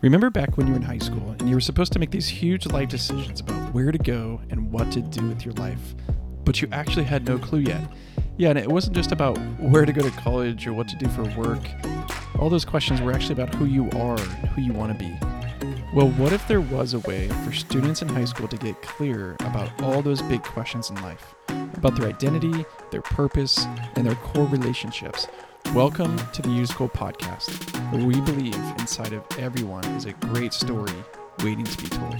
Remember back when you were in high school and you were supposed to make these huge life decisions about where to go and what to do with your life, but you actually had no clue yet? Yeah, and it wasn't just about where to go to college or what to do for work. All those questions were actually about who you are and who you want to be. Well, what if there was a way for students in high school to get clear about all those big questions in life? About their identity, their purpose, and their core relationships. Welcome to the U School Podcast, we believe inside of everyone is a great story waiting to be told.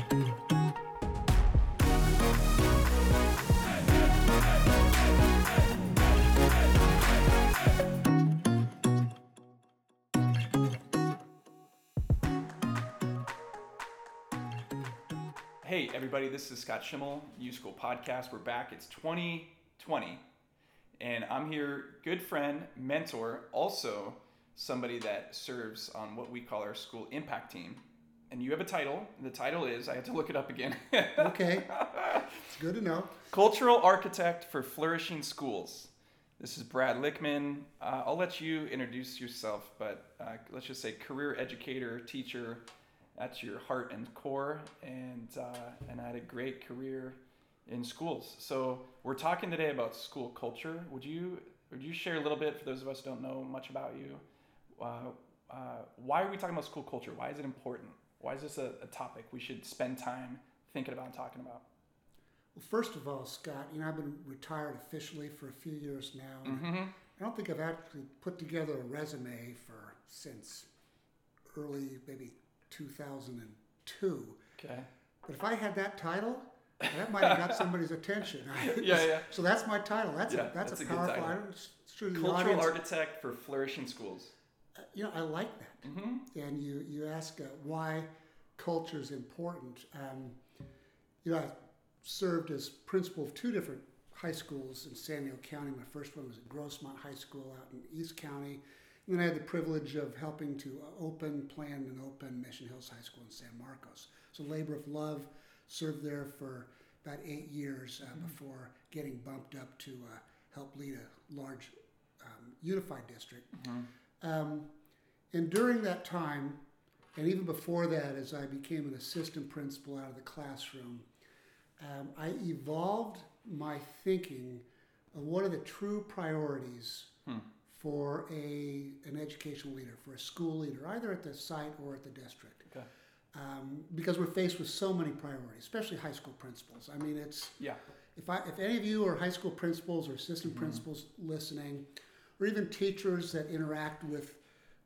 Hey, everybody, this is Scott Schimmel, U School Podcast. We're back. It's 2020, and I'm here, good friend, mentor, also somebody that serves on what we call our school impact team. And you have a title. The title is, I had to look it up again. Okay, it's good to know. Cultural Architect for Flourishing Schools. This is Brad Lichtman. Uh, I'll let you introduce yourself, but uh, let's just say career educator, teacher. That's your heart and core, and uh, and I had a great career in schools. So we're talking today about school culture. Would you would you share a little bit for those of us who don't know much about you? Uh, uh, why are we talking about school culture? Why is it important? Why is this a, a topic we should spend time thinking about and talking about? Well, first of all, Scott, you know I've been retired officially for a few years now. Mm-hmm. I don't think I've actually put together a resume for since early maybe 2002. Okay. But if I had that title, that might have got somebody's attention. Yeah, yeah. So that's my title. That's Yeah, a that's, that's a a good powerful. title. I don't, it's true Cultural audience. architect for flourishing schools. You know, I like that. Mm-hmm. and you you ask uh, why culture is important. Um, you know, I served as principal of two different high schools in San Diego County. My first one was at Grossmont High School out in East County. And then I had the privilege of helping to uh, open, plan, and open Mission Hills High School in San Marcos. So, labor of love, served there for about eight years uh, before getting bumped up to uh, help lead a large um, unified district. Um, and during that time, and even before that, as I became an assistant principal out of the classroom, um, I evolved my thinking of what are the true priorities for a an educational leader, for a school leader, either at the site or at the district. Okay. Um, because we're faced with so many priorities, especially high school principals. I mean, it's Yeah. if I if any of you are high school principals or assistant principals listening, or even teachers that interact with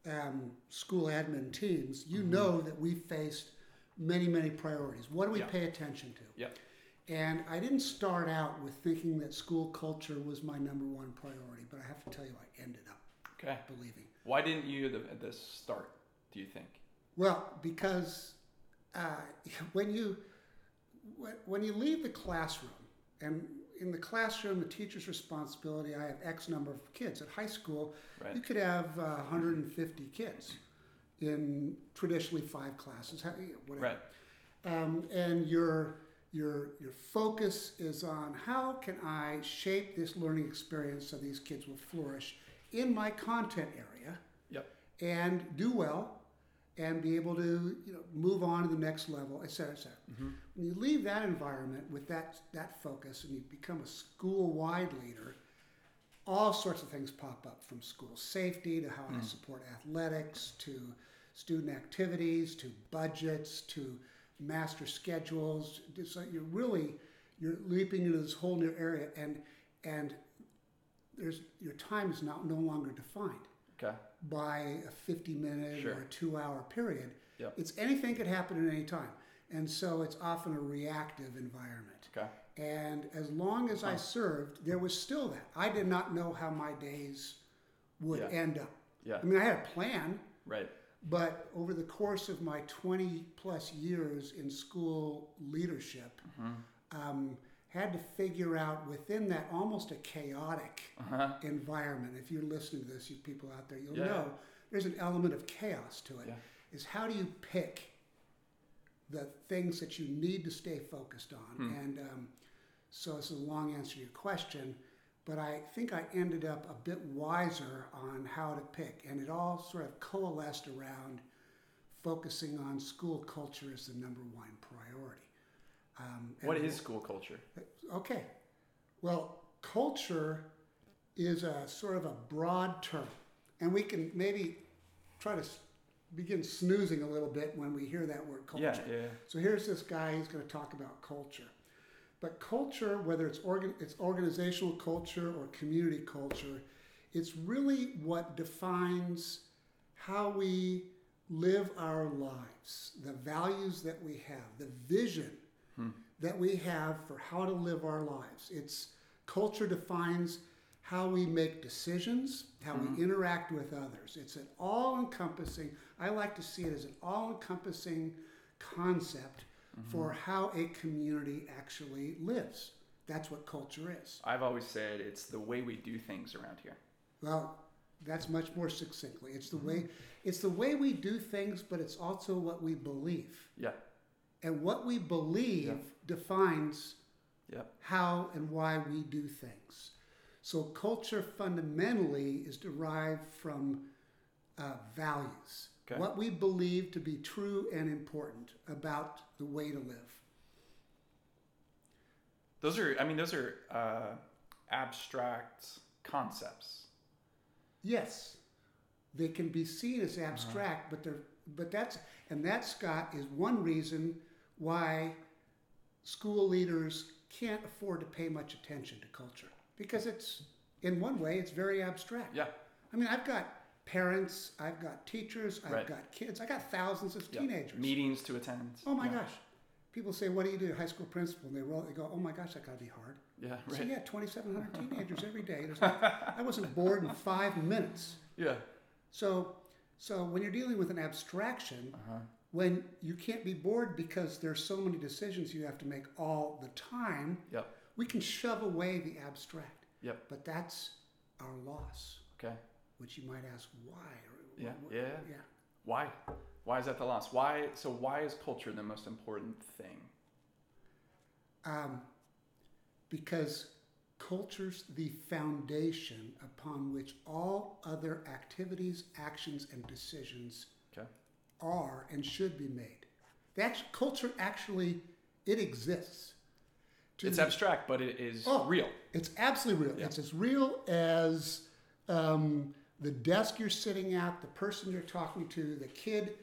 um, school admin teams, you know that we faced many many priorities. What do we Yeah. pay attention to? Yep. And I didn't start out with thinking that school culture was my number one priority, but I have to tell you, I ended up Okay. believing. Why didn't you at the, start? Do you think? Well, because uh, when you when you leave the classroom, and in the classroom, the teacher's responsibility. I have X number of kids at high school. Right. You could have uh, 150 kids in traditionally five classes, how- you know, whatever. Right. Um, and your your your focus is on how can I shape this learning experience so these kids will flourish in my content area Yep. and do well and be able to you know move on to the next level, et cetera, et cetera. Mm-hmm. When you leave that environment with that that focus and you become a school-wide leader, all sorts of things pop up from school safety to how I mm. support athletics to student activities to budgets to master schedules. So you're really you're leaping into this whole new area and and there's your time is now no longer defined Okay. by a 50 minute Sure. or a two hour period. Yep. It's anything could happen at any time. And so it's often a reactive environment. Okay. And as long as I served, there was still that. I did not know how my days would Yeah. end up. Yeah. I mean, I had a plan, Right. but over the course of my 20 plus years in school leadership, Mm-hmm. um, had to figure out within that almost a chaotic Uh-huh. environment. If you're listening to this, you people out there, you'll Yeah. know there's an element of chaos to it. Yeah. Is how do you pick the things that you need to stay focused on? Hmm. And um, so it's a long answer to your question, but I think I ended up a bit wiser on how to pick, and it all sort of coalesced around focusing on school culture as the number one priority. Um, What is school culture? Okay. Well, culture is a sort of a broad term, and we can maybe try to begin snoozing a little bit when we hear that word culture. Yeah, yeah. So here's this guy. He's going to talk about culture, but culture, whether it's organ, it's organizational culture or community culture, it's really what defines how we live our lives, the values that we have, the vision that we have for how to live our lives. It's culture defines how we make decisions, how we mm-hmm. interact with others. It's an all encompassing, I like to see it as an all encompassing concept mm-hmm. for how a community actually lives. That's what culture is. I've always said it's the way we do things around here. Well, that's much more succinctly. It's the mm-hmm. way it's the way we do things, but it's also what we believe. Yeah, And what we believe Yeah. defines yep. how and why we do things. So culture fundamentally is derived from uh, values, Okay. what we believe to be true and important about the way to live. Those are, I mean, those are uh, abstract concepts. Yes, they can be seen as abstract, but they're but that's and that Scott is one reason why school leaders can't afford to pay much attention to culture because it's in one way it's very abstract. Yeah, I mean, I've got parents, I've got teachers, I've Right. got kids, I got thousands of teenagers. Meetings to attend. Oh my yeah. gosh. People say, "What do you do?" High school principal, and they roll. They go, "Oh my gosh, that got to be hard." Yeah, So yeah, 2,700 teenagers every day. I wasn't bored in five minutes. Yeah. So, so when you're dealing with an abstraction, Uh-huh. When you can't be bored because there's so many decisions you have to make all the time, Yep. we can shove away the abstract. Yep. But that's our loss, Okay. which you might ask why. Or, Yeah, what- yeah. yeah. Why? Why is that the loss? Why? So why is culture the most important thing? Um, because culture's the foundation upon which all other activities, actions, and decisions Okay. Are and should be made. That's culture actually it exists. To It's abstract, but it is Oh. real. It's absolutely real. Yeah. It's as real as um, the desk you're sitting at, the person you're talking to, the kid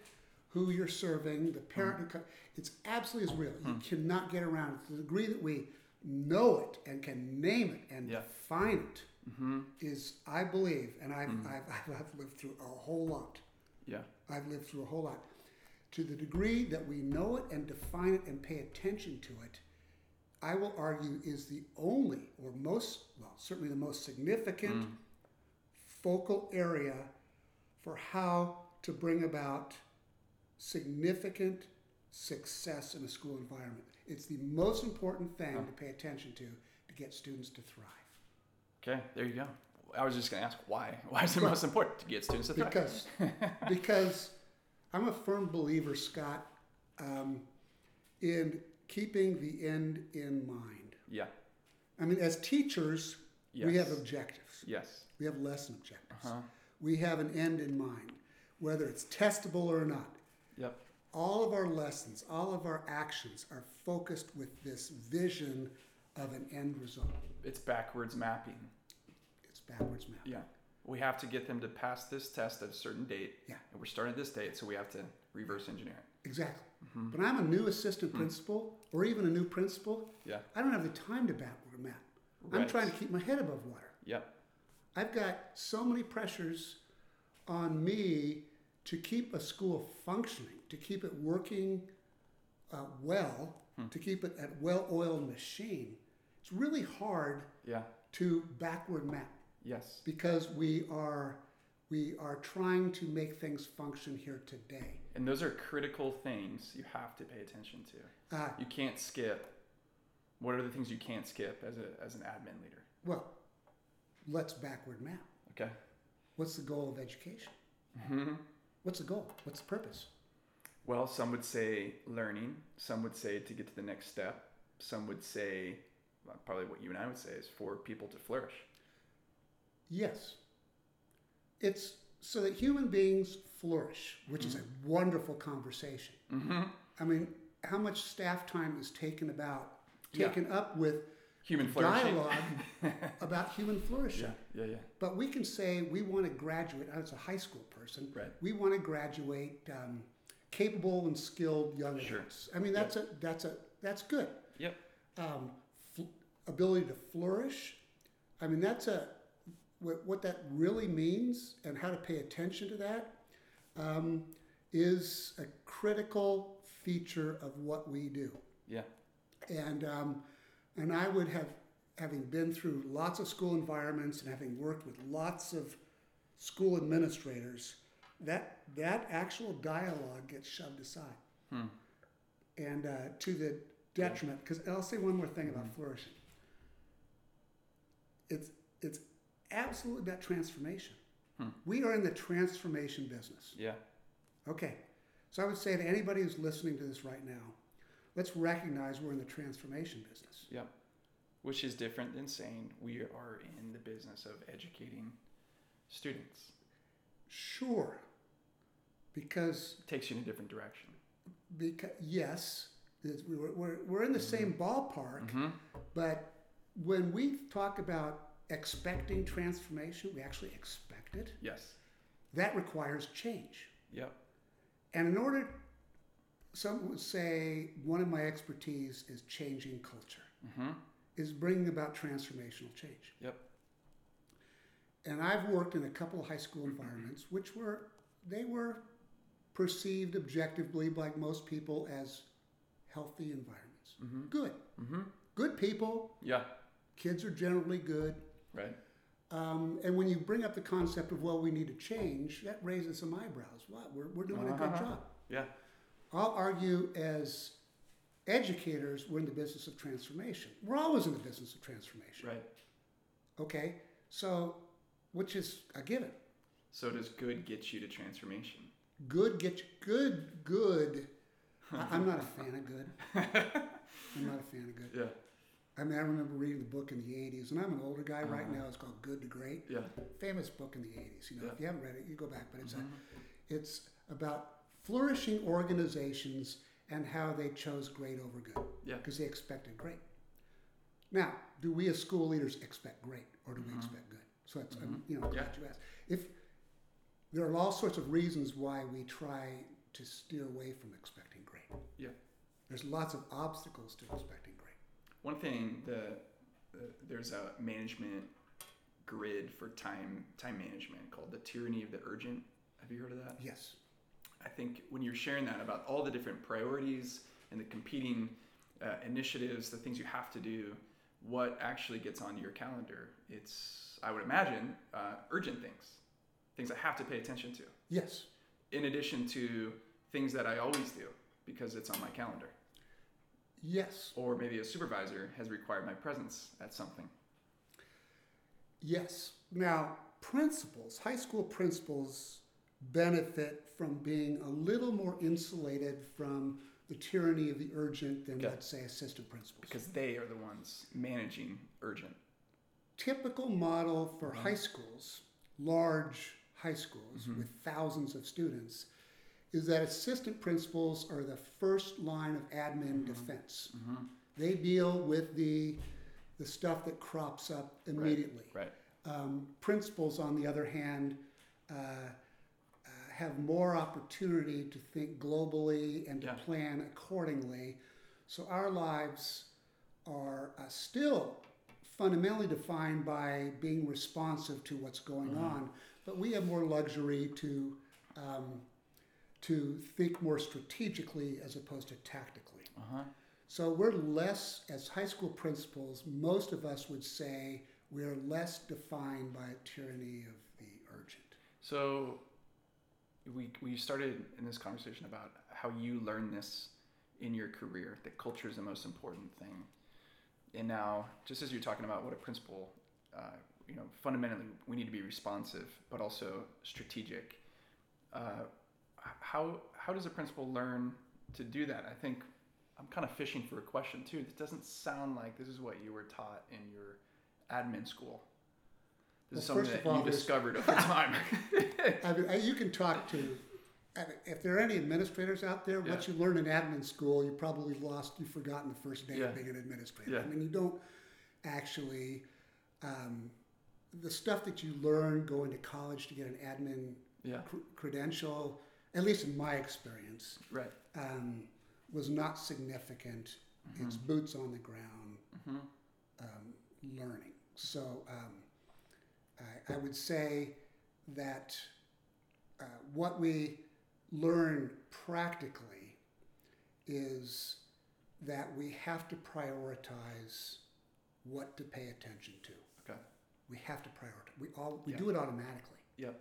who you're serving, the parent who. Co- it's absolutely as real. Hmm. You cannot get around it. To the degree that we know it and can name it and Yeah. define it Mm-hmm. is, I believe, and I've, Hmm. I've, I've, I've lived through a whole lot. Yeah. I've lived through a whole lot. To the degree that we know it and define it and pay attention to it, I will argue is the only or most, well, certainly the most significant mm. focal area for how to bring about significant success in a school environment. It's the most important thing to pay attention to to get students to thrive. Okay. There you go. I was just gonna ask why. Why is it Well, most important to get students to thrive? because because I'm a firm believer, Scott, um, in keeping the end in mind. yeah. I mean, as teachers, we have objectives. Yes. We have lesson objectives. Uh-huh. We have an end in mind, whether it's testable or not. Yep. All of our lessons, all of our actions are focused with this vision of an end result. It's backwards mapping. Backwards map. Yeah. We have to get them to pass this test at a certain date. Yeah. And we're starting at this date, so we have to reverse engineer it. Exactly. Mm-hmm. But I'm a new assistant principal or even a new principal. Yeah. I don't have the time to backward map. Right. I'm trying to keep my head above water. Yep. I've got so many pressures on me to keep a school functioning, to keep it working uh, well, Hmm. to keep it at well-oiled machine. It's really hard Yeah. to backward map Yes. because we are we are trying to make things function here today. And those are critical things you have to pay attention to. Uh, You can't skip. What are the things you can't skip as a as an admin leader? well, let's backward map. Okay. What's the goal of education? Mm-hmm. What's the goal? What's the purpose? Well, some would say learning. Some would say to get to the next step. Some would say, well, probably what you and I would say is for people to flourish. Yes. It's so that human beings flourish, which is a wonderful conversation. Mm-hmm. I mean, how much staff time is taken about Yeah. taken up with Human flourishing. dialogue about human flourishing? Yeah, yeah, yeah. But we can say we want to graduate. As a high school person, Right. we want to graduate um, capable and skilled young Sure. adults. I mean, that's a that's a that's good. Yep. Um, fl- ability to flourish. I mean, that's a what, what that really means and how to pay attention to that um, is a critical feature of what we do. Yeah. And um, and I would have, having been through lots of school environments and having worked with lots of school administrators, that that actual dialogue gets shoved aside, Hmm. and uh, to the detriment. Because I'll say one more thing about flourishing. It's it's absolutely about transformation. Hmm. We are in the transformation business. Yeah. Okay. So I would say to anybody who's listening to this right now, let's recognize we're in the transformation business. Yep. Which is different than saying we are in the business of educating students. Sure. Because, It takes you in a different direction. because yes, we're, we're, we're in the same ballpark, Mm-hmm. but when we talk about expecting transformation, we actually expect it. Yes. That requires change. Yep. And in order, some would say one of my expertise is changing culture, Mm-hmm. is bringing about transformational change. Yep. And I've worked in a couple of high school environments, which were they were perceived objectively by most people as healthy environments. Mm-hmm. Good, Mm-hmm. good people. Yeah. Kids are generally good. Right. Um, and when you bring up the concept of well, we need to change, that raises some eyebrows. What we're we're doing a good Uh-huh. job. Yeah. I'll argue as educators, we're in the business of transformation. We're always in the business of transformation. Right. Okay, so which is a given. So does good get you to transformation? Good get you, good good. I- I'm not a fan of good. I'm not a fan of good. Yeah. I mean, I remember reading the book in the '80s, and I'm an older guy right now. It's called Good to Great. Yeah. Famous book in the '80s. You know, Yeah. if you haven't read it, you go back. But it's Mhm. a, it's about flourishing organizations and how they chose great over good Yeah. because they expected great. Now, do we as school leaders expect great, or do we Mhm. expect good? So that's I'm, Mhm. you know, glad Yeah. you asked. If there are all sorts of reasons why we try to steer away from expecting great. Yeah. There's lots of obstacles to expecting great. One thing, the, the there's a management grid for time time management called the tyranny of the urgent. Have you heard of that? Yes. I think when you're sharing that about all the different priorities and the competing uh, initiatives, the things you have to do, what actually gets onto your calendar, it's I would imagine uh, urgent things, things I have to pay attention to, Yes. in addition to things that I always do because it's on my calendar, Yes. or maybe a supervisor has required my presence at something. Yes. Now, principals, high school principals, benefit from being a little more insulated from the tyranny of the urgent than, Okay. let's say, assistant principals. because they are the ones managing urgent. typical model for mm-hmm. high schools, large high schools mm-hmm. with thousands of students, is that assistant principals are the first line of admin defense. They deal with the the stuff that crops up immediately. Right. Um, principals, on the other hand, uh, uh, have more opportunity to think globally and to Yeah. plan accordingly. So our lives are uh, still fundamentally defined by being responsive to what's going on, but we have more luxury to um, to think more strategically as opposed to tactically. Uh huh. So we're less, as high school principals, most of us would say we're less defined by a tyranny of the urgent. So we we started in this conversation about how you learn this in your career that culture is the most important thing. And now, just as you're talking about what a principal, uh, you know, fundamentally we need to be responsive, but also strategic. Uh, how how does a principal learn to do that? I think I'm kind of fishing for a question too. This doesn't sound like this is what you were taught in your admin school. This is something that all, you discovered over time. I mean, you can talk to, if there are any administrators out there, what you learn in admin school, you probably lost, you've forgotten the first day Yeah. of being an administrator. Yeah. I mean, you don't actually, um, the stuff that you learn going to college to get an admin yeah. cr- credential, at least in my experience, Right. um, was not significant. It's boots on the ground hmm um, learning. So um, I, I would say that uh, what we learn practically is that we have to prioritize what to pay attention to. Okay. We have to prioritize. We all we Yeah. do it automatically. Yep. Yeah,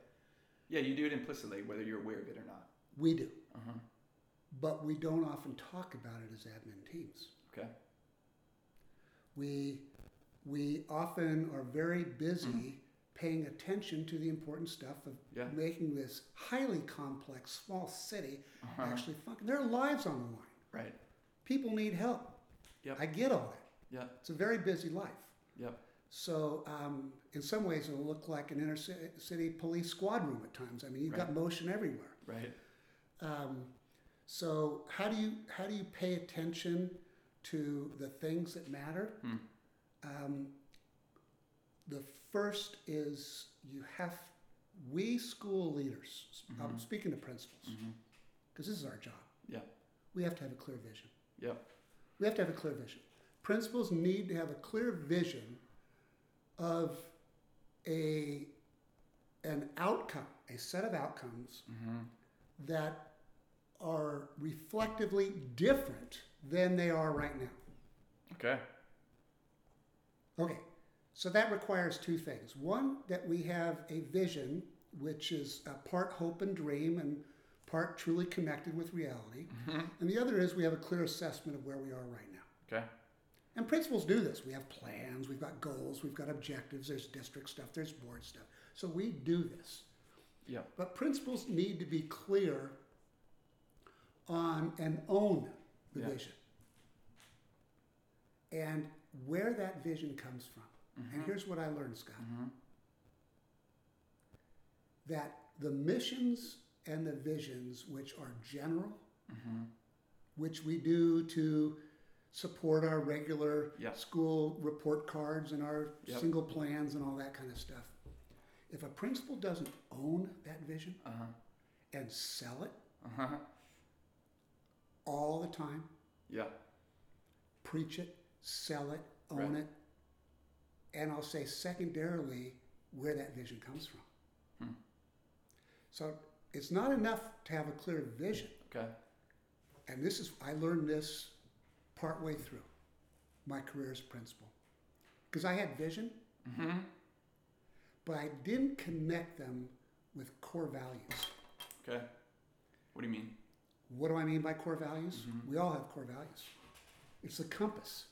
you do it implicitly, whether you're aware of it or not. We do, Uh-huh. but we don't often talk about it as admin teams. Okay. we we often are very busy paying attention to the important stuff of Mm-hmm. Yeah. making this highly complex small city Uh-huh. actually function. There are lives on the line. Right. People need help. Yep. I get all that. Yeah. It's a very busy life. Yep. So um, in some ways, it'll look like an inner city police squad room at times. I mean, you've got motion everywhere. Right. Um, so how do you how do you pay attention to the things that matter? Hmm. Um, the first is you have we school leaders. I'm speaking to principals Mm-hmm. because this is our job. Yeah. We have to have a clear vision. Yep. We have to have a clear vision. Principals need to have a clear vision of a an outcome, a set of outcomes Mm-hmm. that are reflectively different than they are right now. Okay. Okay, so that requires two things. One, that we have a vision which is a part hope and dream and part truly connected with reality. And the other is we have a clear assessment of where we are right now. Okay. And principals do this. We have plans, we've got goals, we've got objectives, there's district stuff, there's board stuff. So we do this. Yep. But principals need to be clear on and own the Yeah. vision and where that vision comes from. And here's what I learned, Scott Mm-hmm. that the missions and the visions, which are general, Mm-hmm. which we do to support our regular school report cards and our Yep. single plans and all that kind of stuff. If a principal doesn't own that vision Uh-huh. and sell it Uh-huh. all the time, Yeah. preach it, sell it, own Right. it, and I'll say secondarily where that vision comes from. Hmm. So it's not enough to have a clear vision. Okay. And this is, I learned this partway through my career as principal. Because I had vision, Mm-hmm. but I didn't connect them with core values. Okay. What do you mean? What do I mean by core values? Mhm. We all have core values. It's a compass.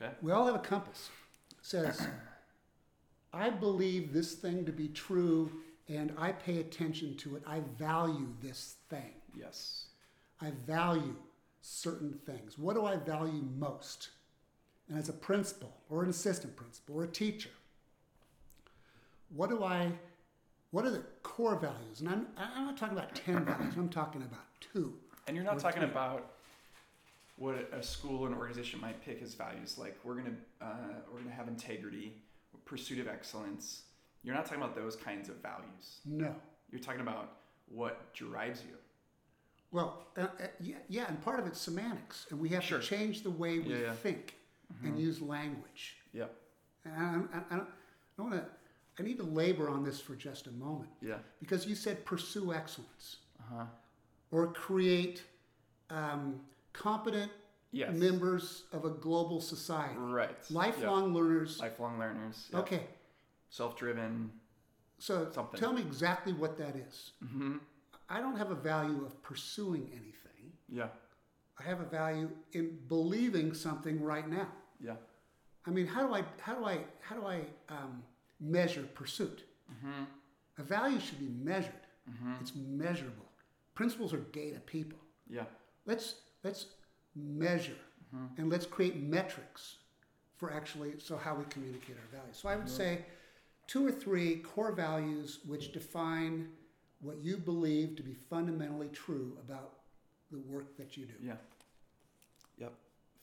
Okay. We all have a compass. It says, I believe this thing to be true and I pay attention to it. I value this thing. Yes. I value certain things. What do I value most? And as a principal or an assistant principal or a teacher, what do I, what are the core values? And I'm, I'm not talking about 10 values, I'm talking about two. And you're not talking three. about what a school or an organization might pick as values. Like we're gonna uh, we're gonna have integrity, pursuit of excellence. You're not talking about those kinds of values. No. You're talking about what drives you. Well, uh, uh, yeah, yeah, and part of it's semantics, and we have Sure. to change the way we Yeah, yeah. think and use language. Yep. And I, I, I don't, want to, I need to labor on this for just a moment Yeah. because you said pursue excellence Uh huh. or create um, competent Yes. members of a global society, Right. lifelong learners. Lifelong learners. Yep. Okay, Self-driven. so Something. tell me exactly what that is. Mm-hmm. I don't have a value of pursuing anything. Yeah. I have a value in believing something right now. Yeah. I mean, how do I how do I how do I um, measure pursuit? Mm-hmm. A value should be measured. Mm-hmm. It's measurable. Principals are data people. Yeah. Let's let's measure Mm-hmm. and let's create metrics for actually so how we communicate our values. So I would say two or three core values which define what you believe to be fundamentally true about the work that you do. Yeah. Yep.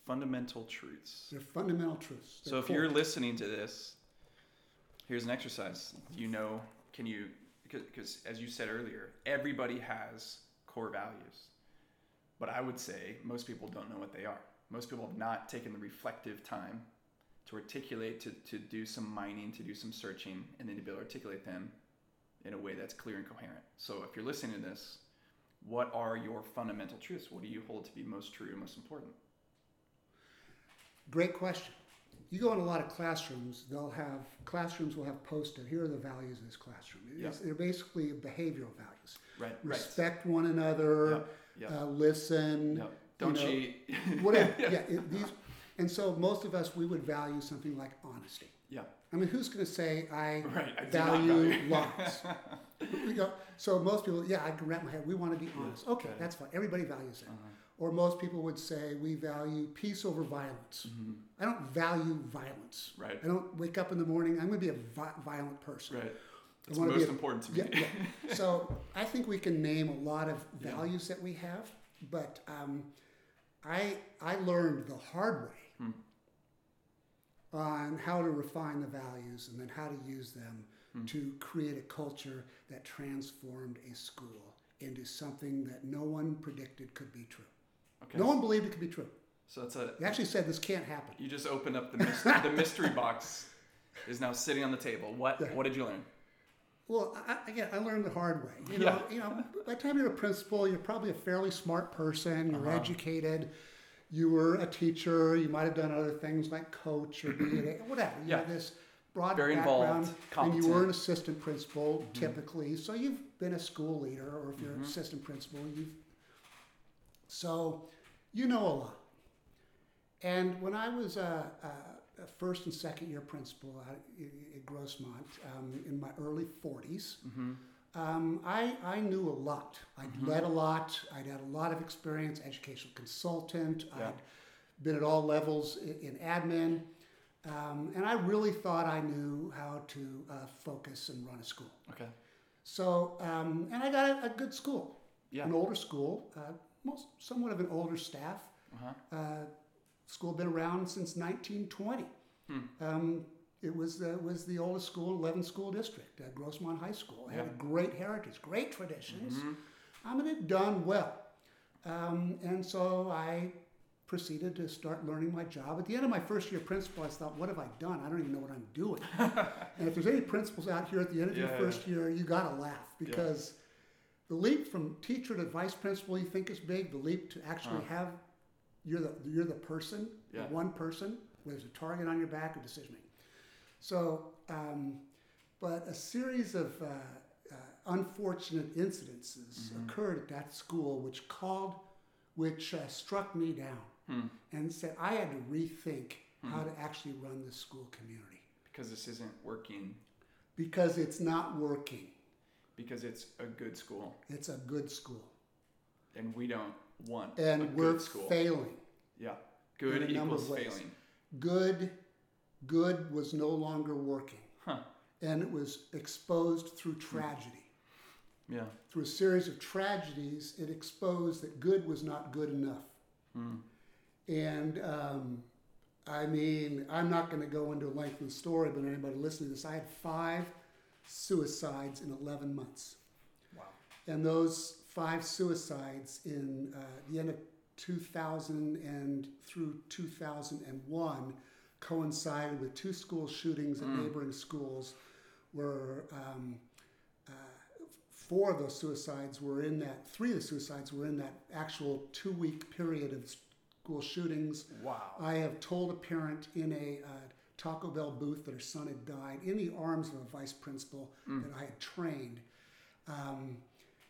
Fundamental truths. They're fundamental truths. So They're if you're listening to this, here's an exercise. You know, can you, because as you said earlier, everybody has core values. But I would say most people don't know what they are. Most people have not taken the reflective time to articulate, to, to do some mining, to do some searching, and then to be able to articulate them in a way that's clear and coherent. So if you're listening to this, what are your fundamental truths? What do you hold to be most true and most important? Great question. You go in a lot of classrooms, they'll have, classrooms will have posted, here are the values of this classroom. It's- They're basically behavioral values. Right, Respect one another, Yep, yep. uh, listen. Don't know, cheat. Whatever. yeah. it- these, and so most of us, we would value something like honesty. yeah. I mean, who's going to say I Right, I value value- lies? You know, so most people, yeah, I can wrap my head. We want to be honest. Okay, okay. that's fine. Everybody values that. Uh-huh. Or most people would say we value peace over violence. I don't value violence. Mm-hmm. Right. I don't wake up in the morning. I'm going to be a vi- violent person. Right. It's most a- important to me. Yeah, yeah. so I think we can name a lot of values that we have, but um, I I learned the hard way Hmm. On how to refine the values and then how to use them Hmm. to create a culture that transformed a school into something that no one predicted could be true. Okay. No one believed it could be true. So that's a. They actually said this can't happen. You just opened up the mystery, the mystery box. Is now sitting on the table. What Yeah. What did you learn? Well, I, I- again, I learned the hard way. You know, you know, by the time you're a principal, you're probably a fairly smart person. You're Uh-huh. educated. You were a teacher. You might have done other things like coach or be whatever. You Yeah. have this broad Very background, involved, and you were an assistant principal Mm-hmm. typically. So you've been a school leader, or if you're an assistant principal, you've. So, you know a lot. And when I was a, a, a first and second year principal at, at Grossmont um, in my early 40s, Mm-hmm. Um, I, I knew a lot. I'd led a lot. I'd had a lot of experience, educational consultant. Yeah. I'd been at all levels in, in admin. Um, and I really thought I knew how to uh, focus and run a school. Okay. So, um, and I got a, a good school, Yeah. an older school, uh, most, somewhat of an older staff. Uh-huh. Uh, school been around since 1920. Hmm. Um, it was the, was the oldest school, 11 school district, uh, Grossmont High School. It had a great heritage, great traditions. Mhm. I mean, it done well. Um, and so I proceeded to start learning my job. At the end of my first year principal, I thought, what have I done? I don't even know what I'm doing. and if there's any principals out here at the end of your Yeah, first year, you got to laugh because the leap from teacher to vice principal you think is big. The leap to actually Huh. have you're the you're the person, Yeah. the one person, where there's a target on your back of decision making. So, um, but a series of uh, uh, unfortunate incidences Mm-hmm. occurred at that school, which called, which uh, struck me down, Hmm. and said I had to rethink how to actually run the school community Because this isn't working. because it's not working. Because it's a good school, It's a good school, and we don't want and a we're good school. failing. yeah. Good in a number equals failing. Good, good was no longer working, Huh. and it was exposed through tragedy. Yeah. through a series of tragedies, it exposed that good was not good enough. Hmm. And um, I mean, I'm not going to go into a lengthy story, but anybody listening to this, I had five suicides in 11 months. Wow. And those five suicides in uh, the end of 2000 and through 2001 coincided with two school shootings at neighboring schools where um, uh, four of those suicides were in that, three of the suicides were in that actual two week period of school shootings. Wow. I have told a parent in a uh, Taco Bell booth that her son had died in the arms of a vice principal that I had trained. Um,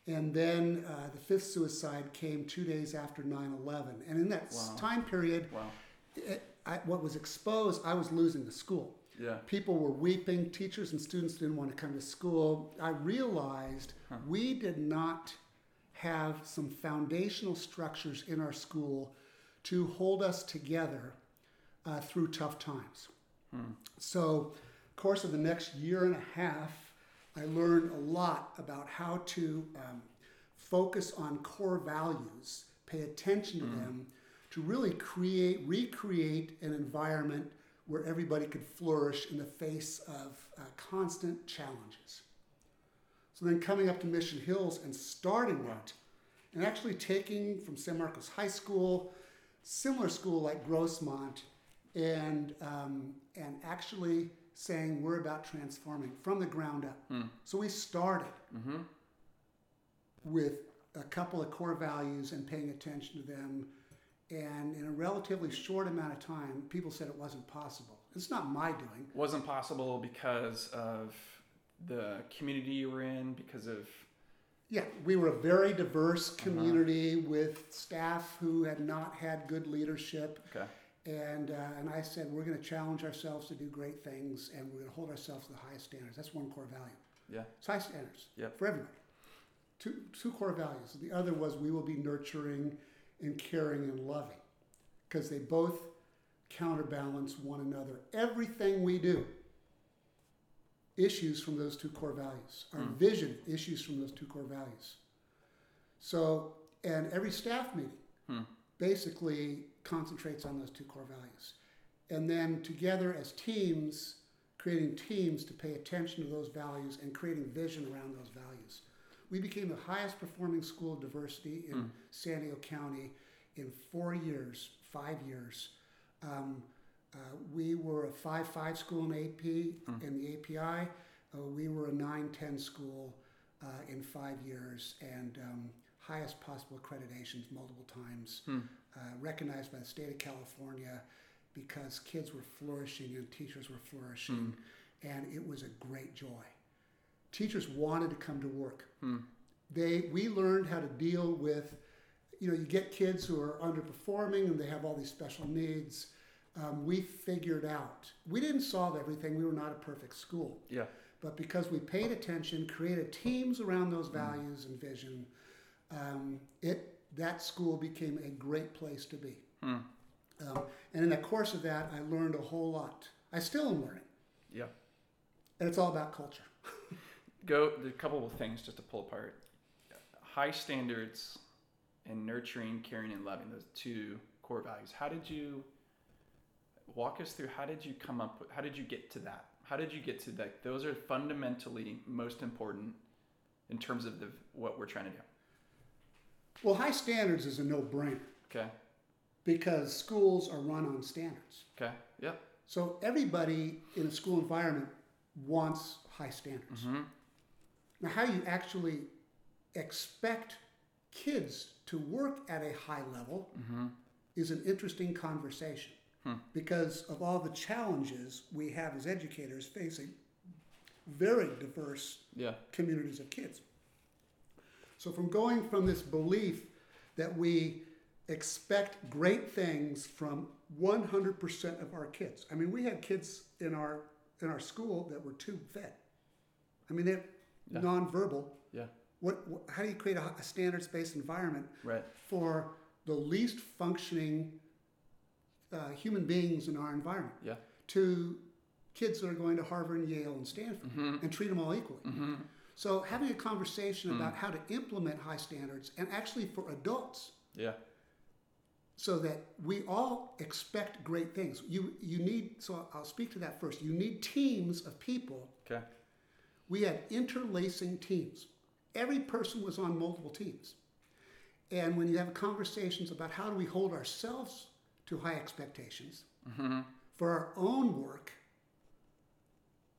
and then uh, the fifth suicide came two days after 9 11. And in that Wow. time period, Wow. it, I, what was exposed, I was losing the school. Yeah. People were weeping. Teachers and students didn't want to come to school. I realized we did not have some foundational structures in our school to hold us together uh, through tough times. So course of the next year and a half, I learned a lot about how to um, focus on core values, pay attention to them, to really create, recreate an environment where everybody could flourish in the face of uh, constant challenges. So then coming up to Mission Hills and starting that, and actually taking from San Marcos High School, similar school like Grossmont, and um, and actually saying we're about transforming from the ground up. So we started with a couple of core values and paying attention to them. And in a relatively short amount of time, people said it wasn't possible. It's not my doing. Wasn't possible because of the community you were in, because of Yeah, we were a very diverse community with staff who had not had good leadership. okay, And, uh, and I said, we're going to challenge ourselves to do great things and we're going to hold ourselves to the highest standards. That's one core value. yeah, It's high standards Yep. for everybody. Two, two core values. The other was we will be nurturing and caring and loving because they both counterbalance one another. Everything we do issues from those two core values. Our mm. vision issues from those two core values. So, and every staff meeting hmm. basically concentrates on those two core values. And then together as teams, creating teams to pay attention to those values and creating vision around those values. We became the highest performing school of diversity in San Diego County in four years, five years. Um, uh, we were a 5 5 school in AP, in the API. Uh, we were a 9 10 school uh, in five years and um, highest possible accreditations multiple times, uh, recognized by the state of California because kids were flourishing and teachers were flourishing. And it was a great joy. Teachers wanted to come to work. They, we learned how to deal with, you know, you get kids who are underperforming and they have all these special needs. Um, we figured out, we didn't solve everything. We were not a perfect school. yeah, But because we paid attention, created teams around those values and vision, um, it that school became a great place to be. Um, and in the course of that, I learned a whole lot. I still am learning, yeah. and it's all about culture. Go a couple of things just to pull apart. High standards and nurturing, caring, and loving those two core values. How did you walk us through? How did you come up with? How did you get to that? How did you get to that? Those are fundamentally most important in terms of the what we're trying to do. Well, high standards is a no-brainer Okay. because schools are run on standards. Okay. Yep. So everybody in a school environment wants high standards. Mm-hmm. Now, how you actually expect kids to work at a high level mm-hmm. is an interesting conversation hmm. because of all the challenges we have as educators facing very diverse Yeah. communities of kids. So, from going from this belief that we expect great things from 100% of our kids. I mean, we had kids in our in our school that were tube fed. I mean, they're Yeah. nonverbal. Yeah. What, what? How do you create a, a standards-based environment Right. for the least functioning uh, human beings in our environment? Yeah. to kids that are going to Harvard and Yale and Stanford mm-hmm. and treat them all equally. Mm-hmm. So having a conversation mm. about how to implement high standards and actually for adults Yeah. so that we all expect great things. You you need so I'll speak to that first. You need teams of people. Okay. We had interlacing teams. Every person was on multiple teams. And when you have conversations about how do we hold ourselves to high expectations for our own work,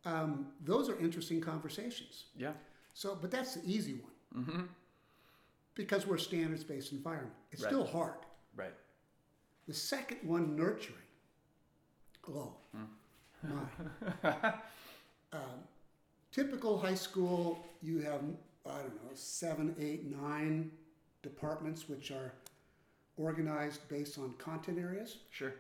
um, those are interesting conversations. Yeah. So, but that's the easy one. Because we're a standards based environment. It's Right. still hard. Right. The second one, nurturing. Oh, my. um, typical high school, you have, I don't know, seven, eight, nine departments which are organized based on content areas. Sure.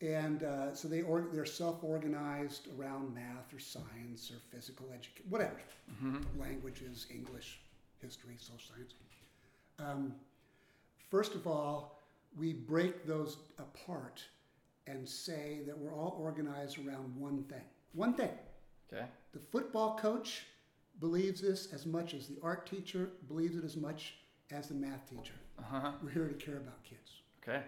And uh, so they or, they're self-organized around math or science or physical education, whatever, languages, English, history, social science. Um, first of all, we break those apart and say that we're all organized around one thing. One thing Okay. The football coach believes this as much as the art teacher believes it as much as the math teacher. Uh huh. We're here to care about kids. Okay.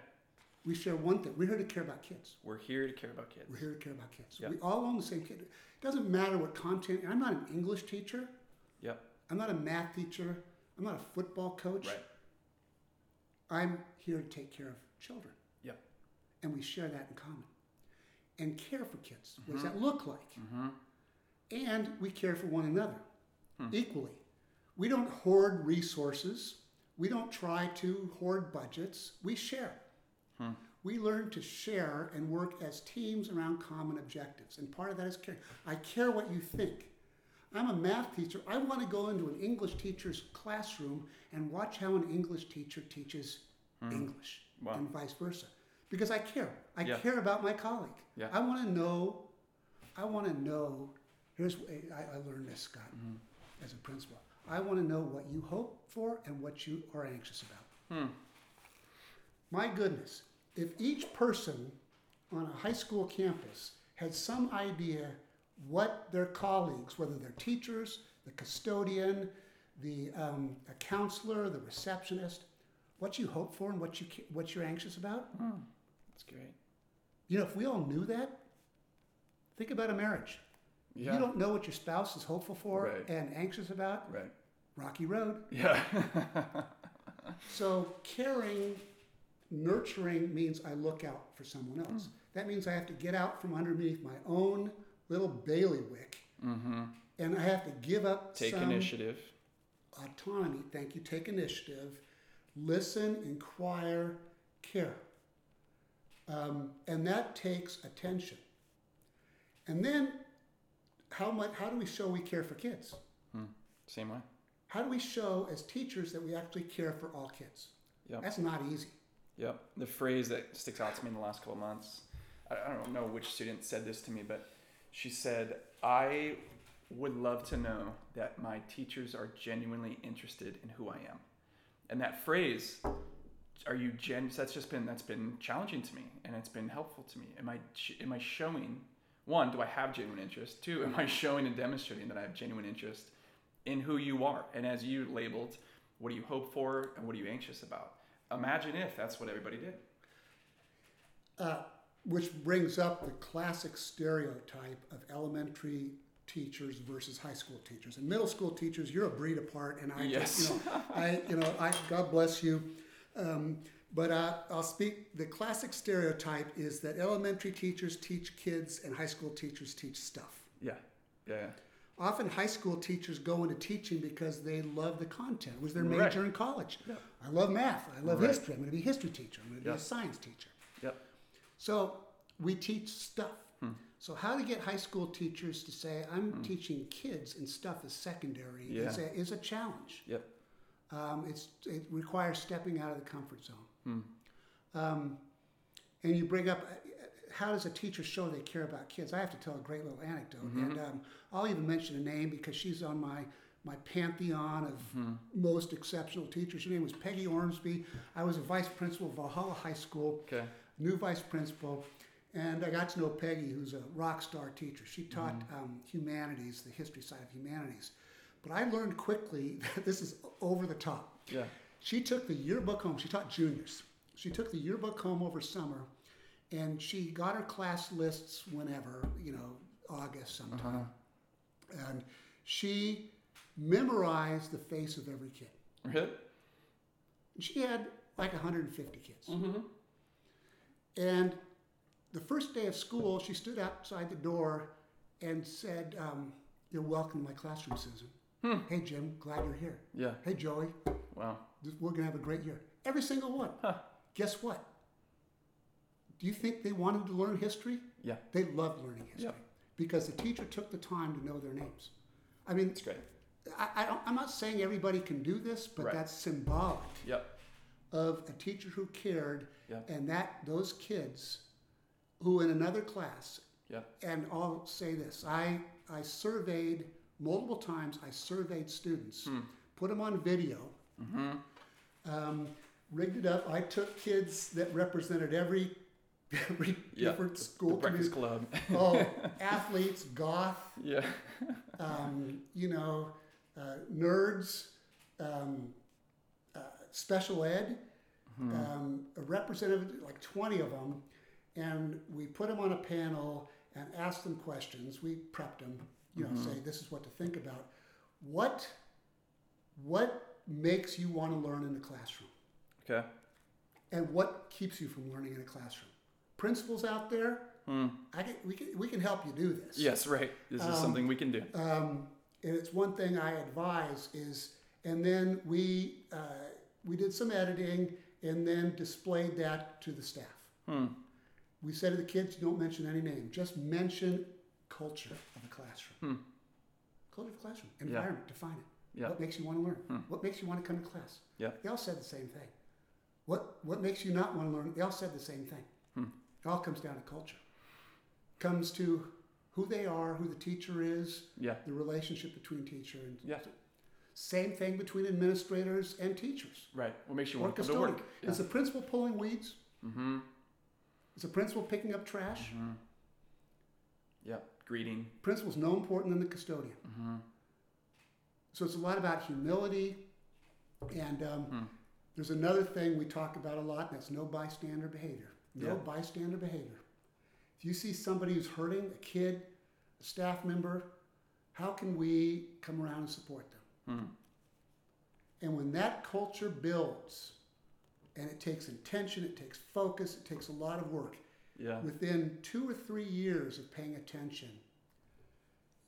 We share one thing. We're here to care about kids. We're here to care about kids. We're here to care about kids. Yep. We all own the same kid. It doesn't matter what content. I'm not an English teacher. Yep. I'm not a math teacher. I'm not a football coach. Right. I'm here to take care of children. Yep. And we share that in common. And care for kids. What does that look like? Mm-hmm. And we care for one another Hmm. equally. We don't hoard resources. We don't try to hoard budgets. We share. Hmm. We learn to share and work as teams around common objectives. And part of that is care. I care what you think. I'm a math teacher. I want to go into an English teacher's classroom and watch how an English teacher teaches English Hmm. Wow. and vice versa. Because I care. I Yeah. care about my colleague. Yeah. I want to know, I want to know, here's, I, I learned this, Scott, Mm-hmm. as a principal. I want to know what you hope for and what you are anxious about. Hmm. My goodness, if each person on a high school campus had some idea what their colleagues, whether they're teachers, the custodian, the um, a counselor, the receptionist, what you hope for and what you what you're anxious about. That's great. You know, if we all knew that, think about a marriage. Yeah. You don't know what your spouse is hopeful for Right. and anxious about. Right. Rocky road. Yeah. So caring, nurturing means I look out for someone else. Hmm. That means I have to get out from underneath my own little bailiwick, mm-hmm. and I have to give up Take initiative. autonomy. Thank you. Take initiative. Listen, inquire, care, um, and that takes attention. And then, how much? How do we show we care for kids? Hmm, same way. How do we show as teachers that we actually care for all kids? Yep. That's not easy. Yep. The phrase that sticks out to me in the last couple months, I, I don't know which student said this to me, but she said, I would love to know that my teachers are genuinely interested in who I am. And that phrase, are you gen that's just been that's been challenging to me and it's been helpful to me. Am I am I showing one, do I have genuine interest? Two, am I showing and demonstrating that I have genuine interest in who you are? And as you labeled, what do you hope for and what are you anxious about? Imagine if that's what everybody did. Uh, which brings up the classic stereotype of elementary teachers versus high school teachers. And middle school teachers, you're a breed apart, and I, Yes. just, you know, I, you know, I, God bless you. Um, but uh, I'll speak. The classic stereotype is that elementary teachers teach kids, and high school teachers teach stuff. Yeah. Yeah. Often, high school teachers go into teaching because they love the content. It was their Right. major in college. Yep. I love math. I love Right. history. I'm going to be a history teacher. I'm going to be a science teacher. Yep. So we teach stuff. So how to get high school teachers to say I'm teaching kids and stuff is secondary is, a, is a challenge. Yep. Um, it's it requires stepping out of the comfort zone. Hmm. Um, and you bring up how does a teacher show they care about kids? I have to tell a great little anecdote, Mm-hmm. and um, I'll even mention a name because she's on my my pantheon of Mm-hmm. most exceptional teachers. Her name was Peggy Ormsby. I was a vice principal of Valhalla High School Okay. new vice principal, and I got to know Peggy, who's a rock star teacher. She taught um, humanities, the history side of humanities. But I learned quickly that this is over the top. Yeah. She took the yearbook home. She taught juniors. She took the yearbook home over summer, and she got her class lists whenever, you know, August sometime. And she memorized the face of every kid. Really? And she had like 150 kids. Mm-hmm. And the first day of school, she stood outside the door and said, um, You're welcome to my classroom, Susan. Hey, Jim, glad you're here. Yeah. Hey, Joey, Wow. We're going to have a great year. Every single one. Guess what? Do you think they wanted to learn history? Yeah. They loved learning history Yep. because the teacher took the time to know their names. I mean, it's great. I, I'm not saying everybody can do this, but Right. that's symbolic Yep. of a teacher who cared Yeah. and that those kids who in another class Yep. and I'll say this I I surveyed multiple times I surveyed students Hmm. put them on video Mm-hmm. um, rigged it up I took kids that represented every every Yeah, different The school Breakfast. Club. Oh, athletes, goth, yeah. um, you know, uh, nerds, um, uh, special ed, Hmm. um, a representative, like 20 of them, and we put them on a panel and asked them questions. We prepped them, you know, say this is what to think about. What, what makes you want to learn in the classroom? Okay. And what keeps you from learning in a classroom? Principals out there, I can, we, can, we can help you do this. Yes, right. This is something we can do. Um, and it's one thing I advise is, and then we uh, we did some editing and then displayed that to the staff. Hmm. We said to the kids, don't mention any name, just mention culture of the classroom. Hmm. Culture of the classroom, environment, define it. Yeah. What makes you want to learn? What makes you want to come to class? Yeah. They all said the same thing. What what makes you not want to learn? They all said the same thing. It all comes down to culture. Comes to who they are, who the teacher is, Yeah. the relationship between teacher and Yeah. same thing between administrators and teachers Right. What makes you or want to come to work? Yeah. Is the principal pulling weeds? Mm-hmm. Is the principal picking up trash? Yeah. Greeting. Principal's no important than the custodian. Mm-hmm. So it's a lot about humility. And um, Hmm. there's another thing we talk about a lot, and that's no bystander behavior. No Yeah. bystander behavior. If you see somebody who's hurting, a kid, a staff member, how can we come around and support them? Hmm. And when that culture builds, and it takes intention, it takes focus, it takes a lot of work, Yeah. within two or three years of paying attention,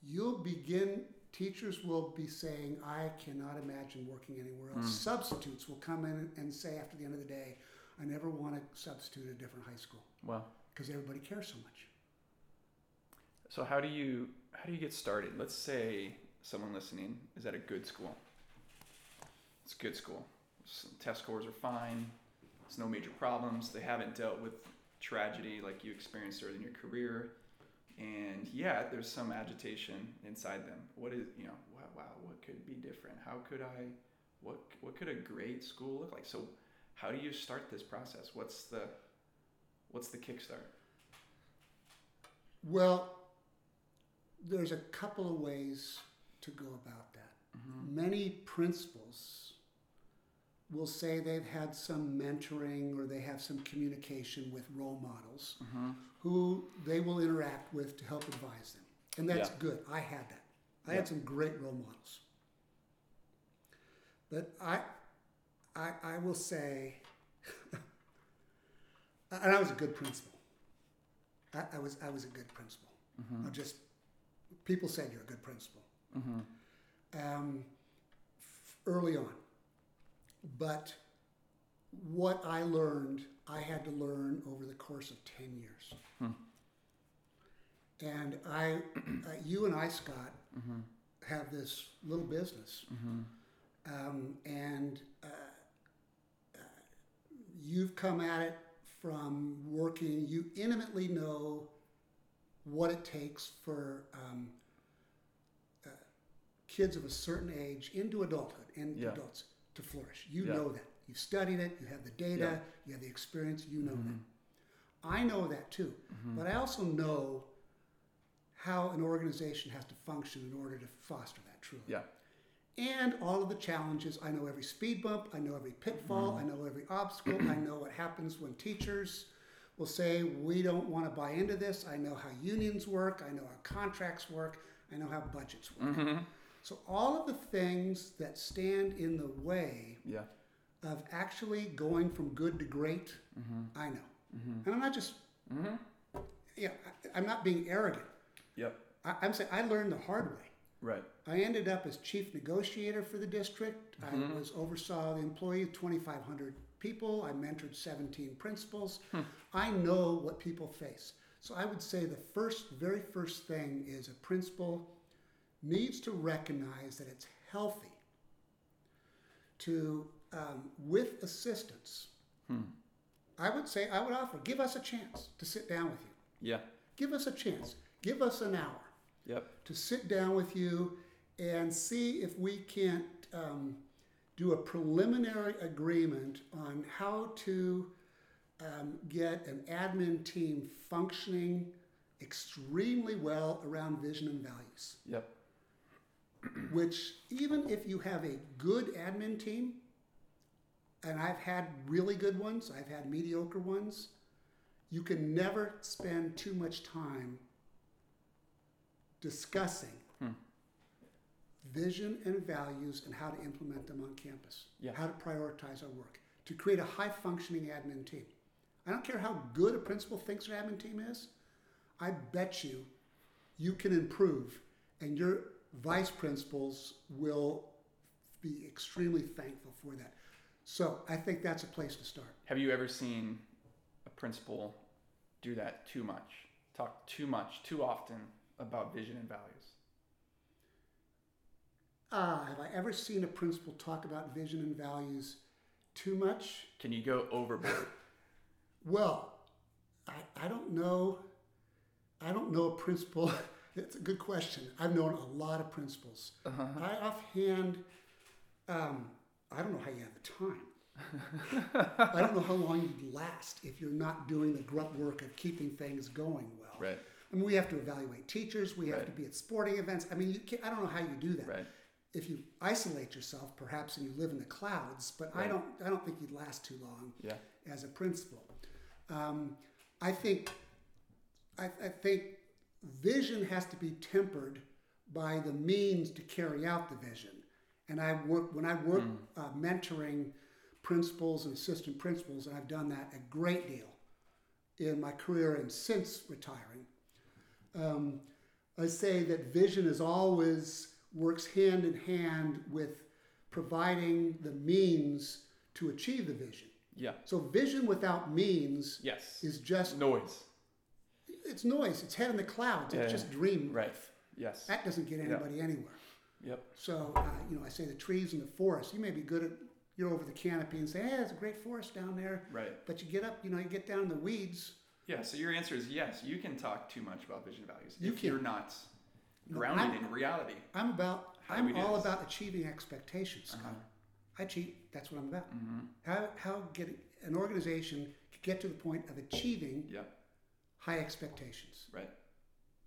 you'll begin, teachers will be saying, I cannot imagine working anywhere else. Hmm. Substitutes will come in and say after the end of the day, I never want to substitute at a different high school Well. because everybody cares so much. So how do you how do you get started? Let's say someone listening is at a good school. It's a good school. S- Test scores are fine. There's no major problems. They haven't dealt with tragedy like you experienced early in your career. And yeah, there's some agitation inside them. What is you know? Wow, wow what could be different? How could I? What what could a great school look like? So, how do you start this process? What's the what's the kickstart? Well, there's a couple of ways to go about that. Mm-hmm. Many principals will say they've had some mentoring or they have some communication with role models mm-hmm. Who they will interact with to help advise them. And that's Yeah. good. I had that. I Yeah. had some great role models. But I, I, I will say, and I was a good principal. I, I was I was a good principal. I just people said you're a good principal. Um, f- early on, but what I learned, I had to learn over the course of ten years. And I, uh, you and I, Scott, have this little business, um, and uh, uh, you've come at it from working. You intimately know what it takes for um, uh, kids of a certain age into adulthood and Yeah. adults to flourish. You Yeah. know that. You've studied it. You have the data. Yeah. You have the experience. You know Mm-hmm. that. I know that too. Mm-hmm. But I also know how an organization has to function in order to foster that truly Yeah. and all of the challenges. I know every speed bump, I know every pitfall, mm-hmm. I know every obstacle, I know what happens when teachers will say, We don't want to buy into this. I know how unions work, I know how contracts work, I know how budgets work. Mm-hmm. So, all of the things that stand in the way Yeah. Of actually going from good to great, mm-hmm. I know. Mm-hmm. And I'm not just, mm-hmm. yeah, I, I'm not being arrogant. Yep. I, I'm saying I learned the hard way. Right. I ended up as chief negotiator for the district. I was oversaw the employee of 2,500 people. I mentored 17 principals. Hmm. I know what people face. So I would say the first, very first thing is a principal needs to recognize that it's healthy to, um, with assistance. I would say, I would offer, give us a chance to sit down with you. Yeah. Give us a chance. Give us an hour Yep. to sit down with you and see if we can't um, do a preliminary agreement on how to um, get an admin team functioning extremely well around vision and values. Yep. Which, even if you have a good admin team, and I've had really good ones, I've had mediocre ones, you can never spend too much time discussing Hmm. vision and values and how to implement them on campus, Yeah. how to prioritize our work, to create a high functioning admin team. I don't care how good a principal thinks their admin team is, I bet you you can improve, and your vice principals will be extremely thankful for that. So I think that's a place to start. Have you ever seen a principal do that too much? Talk too much, too often about vision and values? Ah, have I ever seen a principal talk about vision and values too much? Can you go overboard? Well, I, I don't know. I don't know a principal. It's a good question. I've known a lot of principals. Uh-huh. I offhand, um, I don't know how you have the time. I don't know how long you'd last if you're not doing the grunt work of keeping things going well. Right. I mean, we have to evaluate teachers. We have Right. to be at sporting events. I mean, you can't, I don't know how you do that. Right. If you isolate yourself, perhaps, and you live in the clouds, but I don't. I don't think you'd last too long Yeah. as a principal. Um, I think I, I think vision has to be tempered by the means to carry out the vision. And I work when I work uh, mentoring principals and assistant principals, and I've done that a great deal in my career and since retiring. Um, I say that vision is always works hand in hand with providing the means to achieve the vision. Yeah. So vision without means Yes. is just Noise. it's noise. It's head in the clouds. Yeah, It's just dream. Right. Yes. That doesn't get anybody anywhere. Yep. So uh, you know, I say the trees and the forest. You may be good at you're over the canopy and say, "Hey, it's a great forest down there." Right. But you get up, you know, you get down in the weeds. Yeah. So your answer is yes. You can talk too much about vision values You if can. you're not grounded I'm- in reality. I'm about. How I'm all this? about achieving expectations, Scott. Uh-huh. I cheat. That's what I'm about. Mm-hmm. How how get an organization to get to the point of achieving Yeah. high expectations. Right.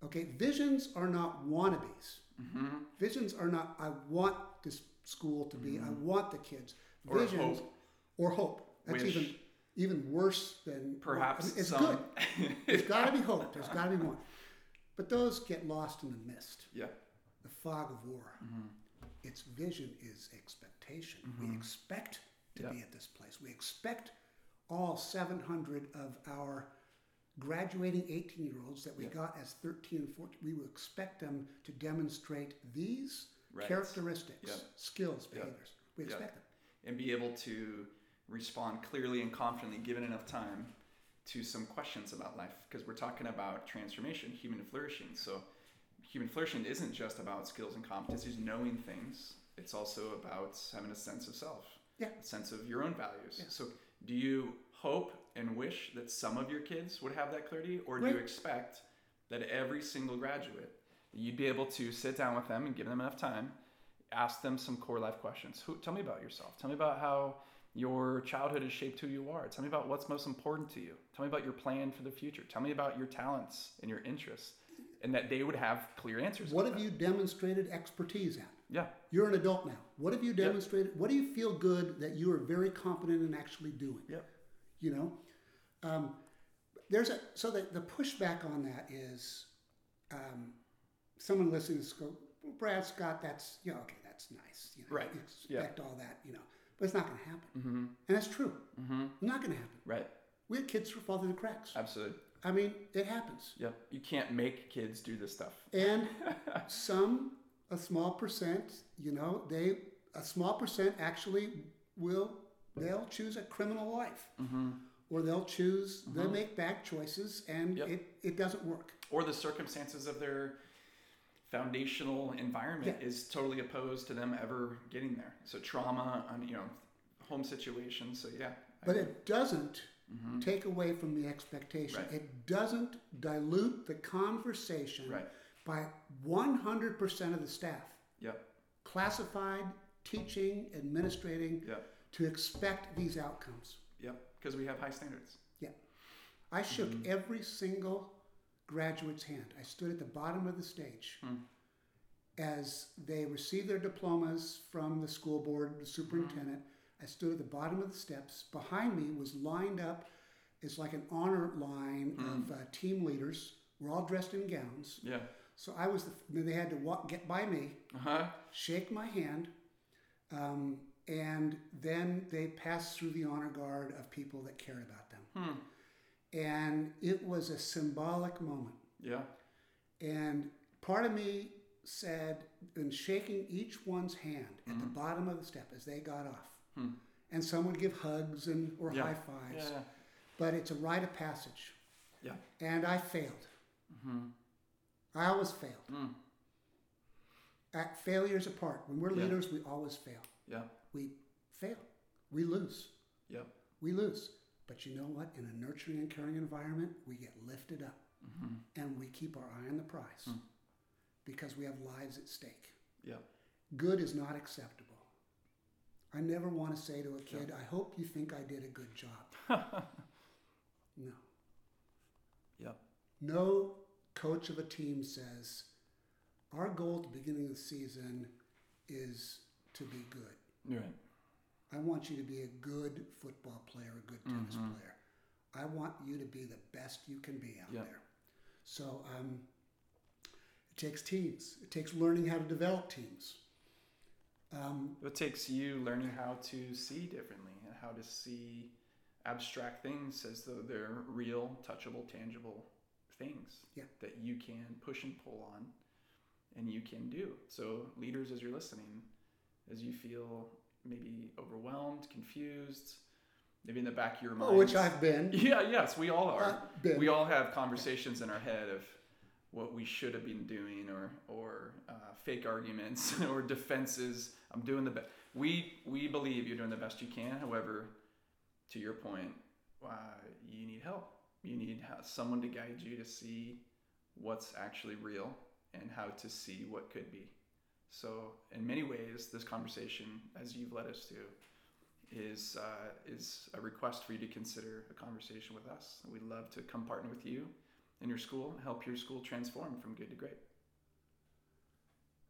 Okay, visions are not wannabes. Mm-hmm. Visions are not, I want this school to be, I want the kids. Or Visions hope. or hope. That's Wish. even even worse than Perhaps I mean, it's some. good. There's got to be hope. There's got to be one. But those get lost in the mist, yeah. the fog of war. Mm-hmm. Its vision is expectation. We expect to Yeah. be at this place. We expect all 700 of our graduating 18 year olds that we Yeah. got as 13 and 14, we will expect them to demonstrate these Right. characteristics, Yeah. skills, behaviors. We Yeah. expect them. and be able to respond clearly and confidently given enough time to some questions about life because we're talking about transformation human flourishing so human flourishing isn't just about skills and competencies knowing things it's also about having a sense of self Yeah. a sense of your own values Yeah. so do you hope and wish that some of your kids would have that clarity or do you expect that every single graduate you'd be able to sit down with them and give them enough time ask them some core life questions. Who, tell me about yourself. Tell me about how your childhood has shaped who you are. Tell me about what's most important to you. Tell me about your plan for the future. Tell me about your talents and your interests, and that they would have clear answers. What have that. you demonstrated expertise at? Yeah, You're an adult now. What have you demonstrated? What do you feel good that you are very competent in actually doing? yeah, you know um, there's a so the, the pushback on that is um, someone listening to go well, brad scott that's you know okay that's nice you know Right. you Yeah. expect all that you know but it's not going to happen mm-hmm. and that's true Mm-hmm. not going to happen right, we had kids who fall through the cracks absolutely. i mean it happens Yeah, you can't make kids do this stuff. and some a small percent you know they a small percent actually will they'll choose a criminal life Mm-hmm. or they'll choose they'll make bad choices and Yep. it, it doesn't work Or the circumstances of their foundational environment Yeah. is totally opposed to them ever getting there. So trauma, on you know, home situations. So yeah, I but agree. it doesn't Mhm. take away from the expectation Right. it doesn't dilute the conversation Right. by 100% of the staff Yep. classified teaching administrating Yep. To expect these outcomes Yep. Because we have high standards. yeah I shook every single graduate's hand. I stood at the bottom of the stage as they received their diplomas from the school board, the superintendent. I stood at the bottom of the steps. Behind me was lined up, it's like an honor line of uh, team leaders. We're all dressed in gowns. Yeah. So I was the, then they had to walk, get by me, Uh huh. shake my hand, um, and then they passed through the honor guard of people that cared about them. Hmm. And it was a symbolic moment. Yeah. And part of me said, in shaking each one's hand at the bottom of the step as they got off, Hmm. and some would give hugs and or Yeah. high fives, Yeah. but it's a rite of passage. Yeah. And I failed. Mm-hmm. I always failed. Mm. At failures apart, when we're Yeah. leaders, we always fail. Yeah. We fail. We lose. Yep. We lose. But you know what? In a nurturing and caring environment, we get lifted up Mm-hmm. and we keep our eye on the prize Hmm. because we have lives at stake. Yep. Good is not acceptable. I never want to say to a kid, I hope you think I did a good job. no. Yep. No coach of a team says, our goal at the beginning of the season is to be good. Right. I want you to be a good football player, a good tennis Mhm. player. I want you to be the best you can be out Yep. there. So um, it takes teams. It takes learning how to develop teams. Um, It takes you learning how to see differently and how to see abstract things as though they're real, touchable, tangible things Yeah. that you can push and pull on and you can do. So, leaders, as you're listening, as you feel maybe overwhelmed, confused, maybe in the back of your mind. oh, which I've been. Yeah, yes, we all are. We all have conversations in our head of what we should have been doing or or uh, fake arguments or defenses i'm doing the best we we believe you're doing the best you can however to your point uh, you need help you need someone to guide you to see what's actually real and how to see what could be so in many ways this conversation as you've led us to is uh, is a request for you to consider a conversation with us. We'd love to come partner with you in your school and help your school transform from good to great.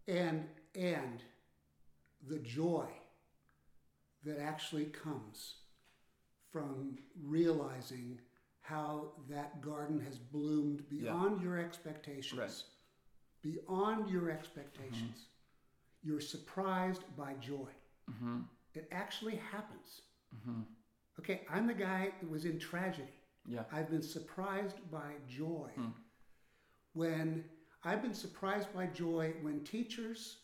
and and the joy that actually comes from realizing how that garden has bloomed Yeah. beyond your expectations Right. beyond your expectations you're surprised by joy Mm-hmm. it actually happens Mm-hmm. okay i'm the guy that was in tragedy Yeah. I've been surprised by joy. Hmm. When I've been surprised by joy when teachers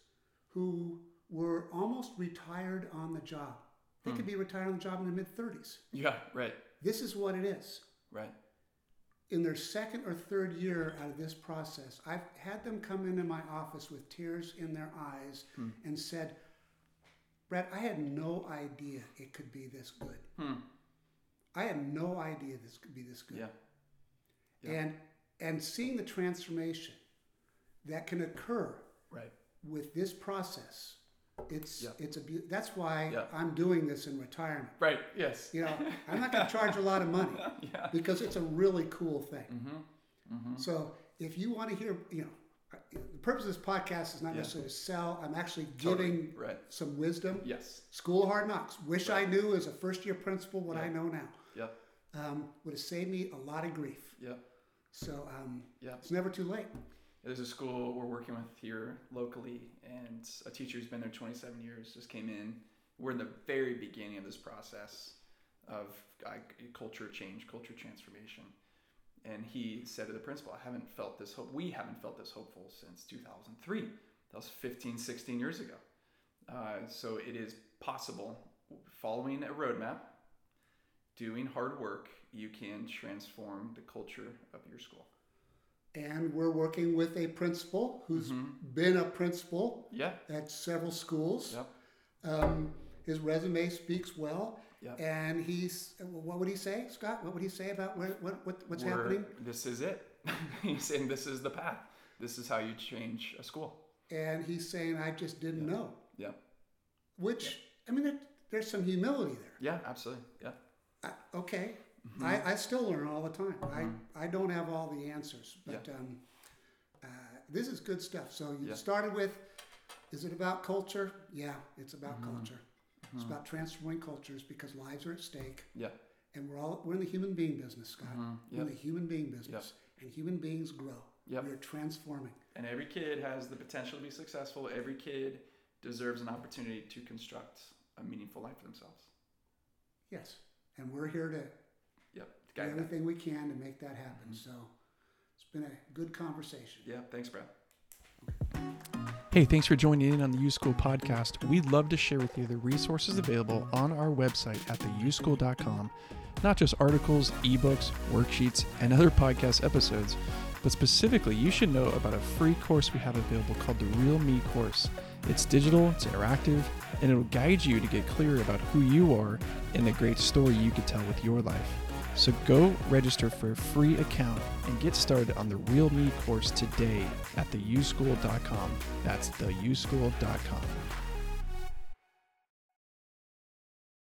who were almost retired on the job, they Hmm. could be retired on the job in their mid 30s. Yeah. Right. This is what it is. Right. In their second or third year out of this process, I've had them come into my office with tears in their eyes Hmm. and said, Brad, I had no idea it could be this good. Hmm. I had no idea this could be this good. Yeah. Yeah. and and seeing the transformation that can occur Right. with this process it's Yeah. it's a beau- that's why Yeah. I'm doing this in retirement Right. Yes. you know I'm not going to charge a lot of money yeah. because it's a really cool thing Mm-hmm. Mm-hmm. so if you want to hear you know the purpose of this podcast is not necessarily to sell I'm actually Totally. giving Right. some wisdom Yes. school of hard knocks wish I knew as a first year principal what I know now Yep. um, would have saved me a lot of grief Yep. so um, Yep. it's never too late There's a school we're working with here locally, and a teacher who's been there 27 years just came in. We're in the very beginning of this process of uh, culture change, culture transformation. And he said to the principal, I haven't felt this hope. We haven't felt this hopeful since 2003. That was 15, 16 years ago. Uh, so it is possible, following a roadmap, doing hard work, you can transform the culture of your school. And we're working with a principal who's Mhm. been a principal Yeah. at several schools. Yep. Um, his resume speaks well, Yep. and he's what would he say, Scott? What would he say about what, what what's We're- happening? This is it. He's saying this is the path. This is how you change a school. And he's saying, "I just didn't know." Yeah. Which I mean, there, there's some humility there. Yeah, absolutely. Yeah. I, okay, Mm-hmm. I, I still learn all the time. I, I don't have all the answers, but um, uh, this is good stuff. So you Yeah. started with, is it about culture? Yeah, it's about Mm-hmm. culture. It's about transforming cultures because lives are at stake, Yeah. and we're all we're in the human being business, Scott. Mhm. We're in the human being business, and human beings grow. Yep. We are transforming. And every kid has the potential to be successful. Every kid deserves an opportunity to construct a meaningful life for themselves. Yes, and we're here to Yep. do Guide that. everything we can to make that happen. Mm-hmm. So it's been a good conversation. Yeah. Thanks, Brad. Hey, thanks for joining in on the U School podcast. We'd love to share with you the resources available on our website at theuschool.com. Not just articles, ebooks, worksheets, and other podcast episodes, but specifically, you should know about a free course we have available called the Real Me course. It's digital, it's interactive, and it'll guide you to get clear about who you are and the great story you could tell with your life. So go register for a free account and get started on the Real Me course today at theuschool.com. That's theuschool.com.